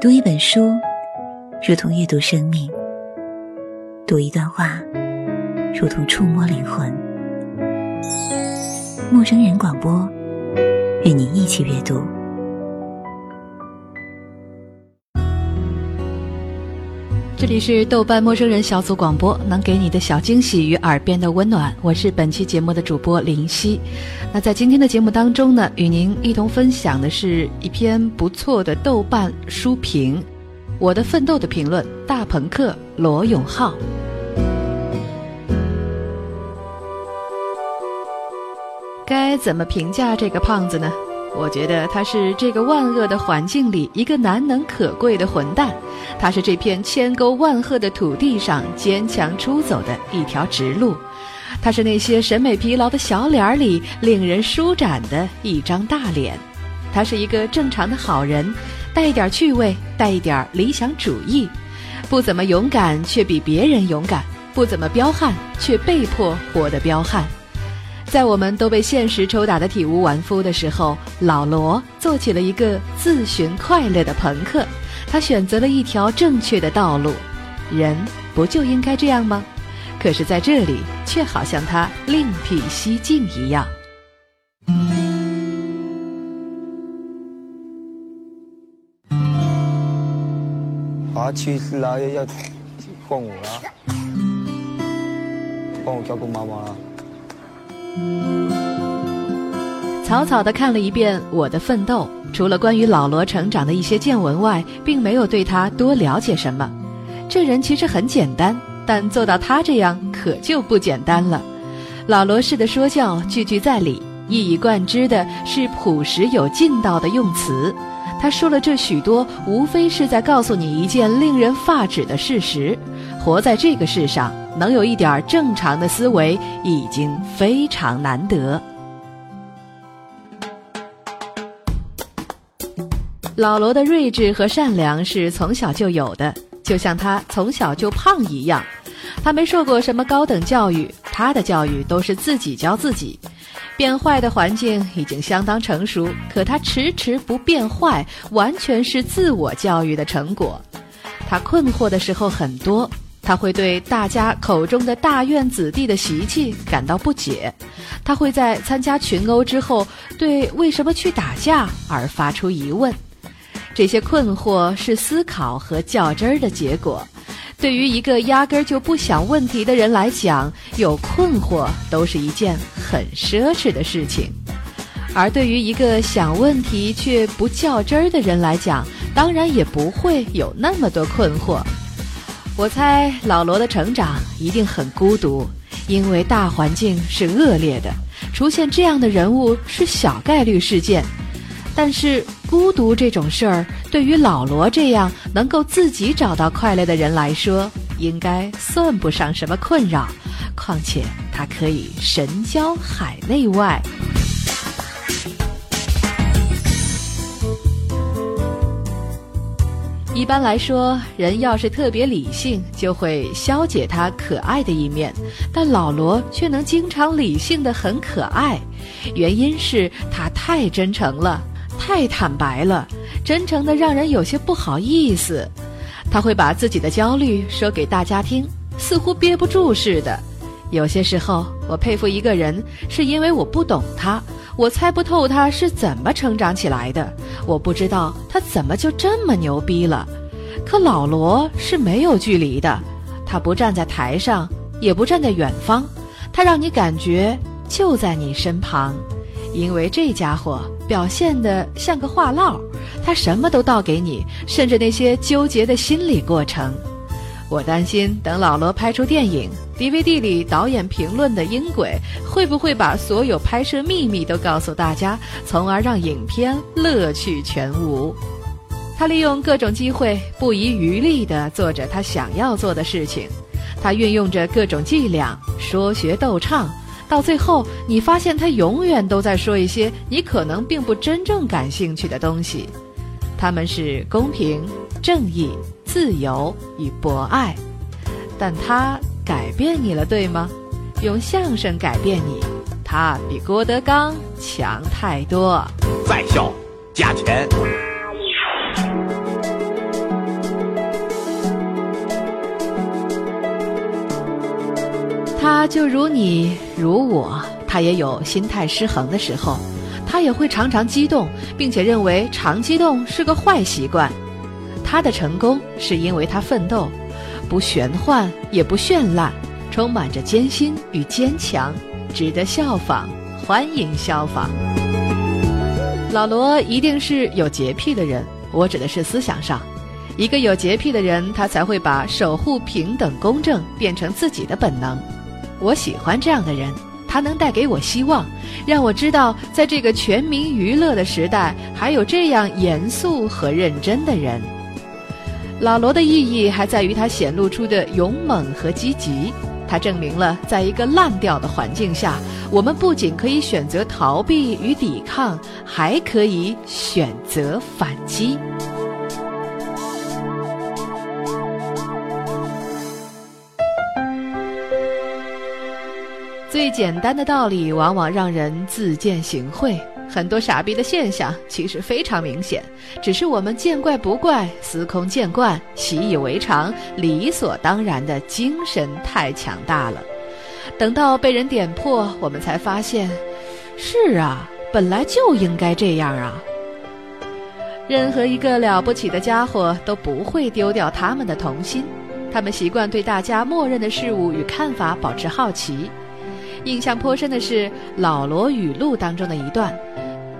读一本书，如同阅读生命；读一段话，如同触摸灵魂。陌生人广播，与你一起阅读。这里是豆瓣陌生人小组广播，能给你的小惊喜与耳边的温暖。我是本期节目的主播林夕。那在今天的节目当中呢，与您一同分享的是一篇不错的豆瓣书评，《我的奋斗》的评论，大朋克罗永浩。该怎么评价这个胖子呢？我觉得他是这个万恶的环境里一个难能可贵的混蛋，他是这片千沟万壑的土地上坚强出走的一条直路，他是那些审美疲劳的小脸里令人舒展的一张大脸，他是一个正常的好人，带一点趣味，带一点理想主义，不怎么勇敢却比别人勇敢，不怎么彪悍却被迫活得彪悍。在我们都被现实抽打得体无完肤的时候，老罗做起了一个自寻快乐的朋克。他选择了一条正确的道路，人不就应该这样吗？可是，在这里却好像他另辟蹊径一样。啊，其实啦，要换我啦，换我照顾妈妈啦。草草的看了一遍《我的奋斗》，除了关于老罗成长的一些见闻外，并没有对他多了解什么。这人其实很简单，但做到他这样可就不简单了。老罗式的说教句句在理，一以贯之的是朴实有劲道的用词。他说了这许多，无非是在告诉你一件令人发指的事实：活在这个世上。能有一点正常的思维已经非常难得。老罗的睿智和善良是从小就有的，就像他从小就胖一样。他没受过什么高等教育，他的教育都是自己教自己。变坏的环境已经相当成熟，可他迟迟不变坏，完全是自我教育的成果。他困惑的时候很多。他会对大家口中的大院子弟的习气感到不解，他会在参加群殴之后对为什么去打架而发出疑问，这些困惑是思考和较真儿的结果。对于一个压根儿就不想问题的人来讲，有困惑都是一件很奢侈的事情，而对于一个想问题却不较真儿的人来讲，当然也不会有那么多困惑。我猜老罗的成长一定很孤独，因为大环境是恶劣的，出现这样的人物是小概率事件。但是孤独这种事儿，对于老罗这样能够自己找到快乐的人来说，应该算不上什么困扰。况且他可以神交海内外。一般来说，人要是特别理性，就会消解他可爱的一面。但老罗却能经常理性的很可爱，原因是他太真诚了，太坦白了，真诚的让人有些不好意思。他会把自己的焦虑说给大家听，似乎憋不住似的。有些时候，我佩服一个人，是因为我不懂他。我猜不透他是怎么成长起来的，我不知道他怎么就这么牛逼了。可老罗是没有距离的，他不站在台上，也不站在远方，他让你感觉就在你身旁，因为这家伙表现的像个话唠，他什么都倒给你，甚至那些纠结的心理过程。我担心等老罗拍出电影。DVD 里导演评论的音轨会不会把所有拍摄秘密都告诉大家，从而让影片乐趣全无？他利用各种机会，不遗余力地做着他想要做的事情。他运用着各种伎俩，说学逗唱，到最后你发现他永远都在说一些你可能并不真正感兴趣的东西。他们是公平、正义、自由与博爱，但他。改变你了对吗？用相声改变你他比郭德纲强太多。再笑加钱。他就如你如我他也有心态失衡的时候他也会常常激动并且认为常激动是个坏习惯。他的成功是因为他奋斗不玄幻也不绚烂，充满着艰辛与坚强，值得效仿，欢迎效仿。老罗一定是有洁癖的人，我指的是思想上。一个有洁癖的人，他才会把守护平等公正变成自己的本能。我喜欢这样的人，他能带给我希望，让我知道在这个全民娱乐的时代，还有这样严肃和认真的人。老罗的意义还在于他显露出的勇猛和积极。他证明了，在一个烂掉的环境下，我们不仅可以选择逃避与抵抗，还可以选择反击。最简单的道理，往往让人自见形秽。很多傻逼的现象其实非常明显，只是我们见怪不怪、司空见惯、习以为常、理所当然的精神太强大了。等到被人点破，我们才发现，是啊，本来就应该这样啊。任何一个了不起的家伙都不会丢掉他们的童心，他们习惯对大家默认的事物与看法保持好奇。印象颇深的是《老罗语录》当中的一段，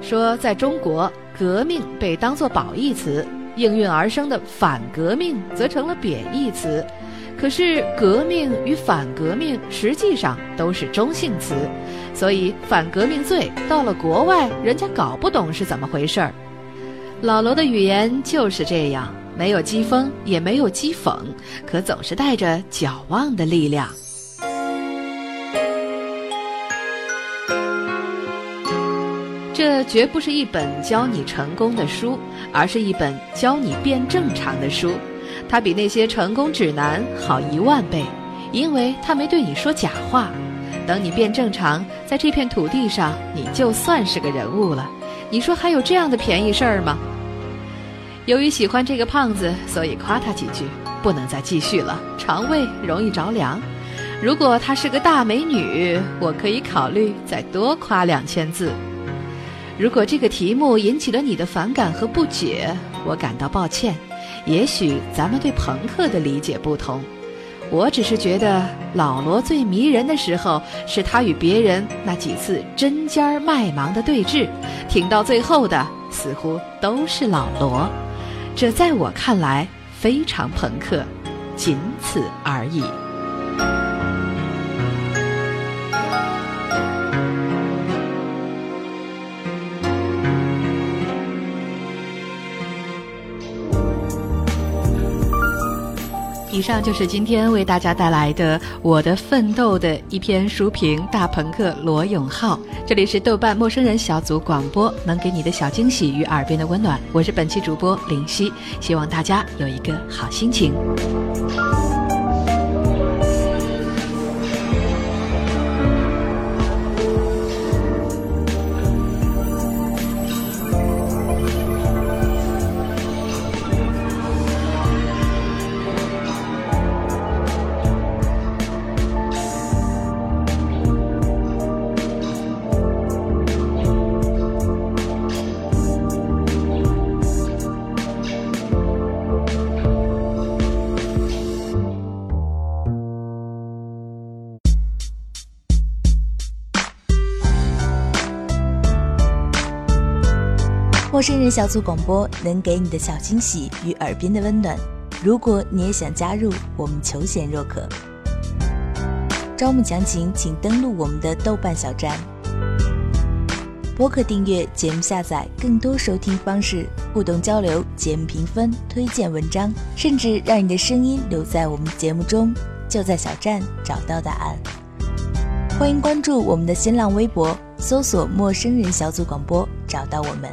说在中国，革命被当作褒义词，应运而生的反革命则成了贬义词。可是，革命与反革命实际上都是中性词，所以反革命罪到了国外，人家搞不懂是怎么回事儿。老罗的语言就是这样，没有讥讽，也没有讥讽，可总是带着矫枉的力量。这绝不是一本教你成功的书，而是一本教你变正常的书。它比那些成功指南好一万倍，因为它没对你说假话。等你变正常，在这片土地上，你就算是个人物了。你说还有这样的便宜事儿吗？由于喜欢这个胖子，所以夸他几句，不能再继续了，肠胃容易着凉。如果她是个大美女，我可以考虑再多夸两千字。如果这个题目引起了你的反感和不解，我感到抱歉。也许咱们对朋克的理解不同，我只是觉得老罗最迷人的时候是他与别人那几次针尖麦芒的对峙，挺到最后的似乎都是老罗。这在我看来非常朋克，仅此而已。以上就是今天为大家带来的《我的奋斗》的一篇书评，大朋克罗永浩。这里是豆瓣陌生人小组广播，能给你的小惊喜与耳边的温暖。我是本期主播林夕，希望大家有一个好心情。陌生人小组广播能给你的小惊喜与耳边的温暖。如果你也想加入，我们求贤若渴。招募详情请登录我们的豆瓣小站。播客订阅、节目下载、更多收听方式、互动交流、节目评分、推荐文章，甚至让你的声音留在我们节目中，就在小站找到答案。欢迎关注我们的新浪微博，搜索“陌生人小组广播”，找到我们。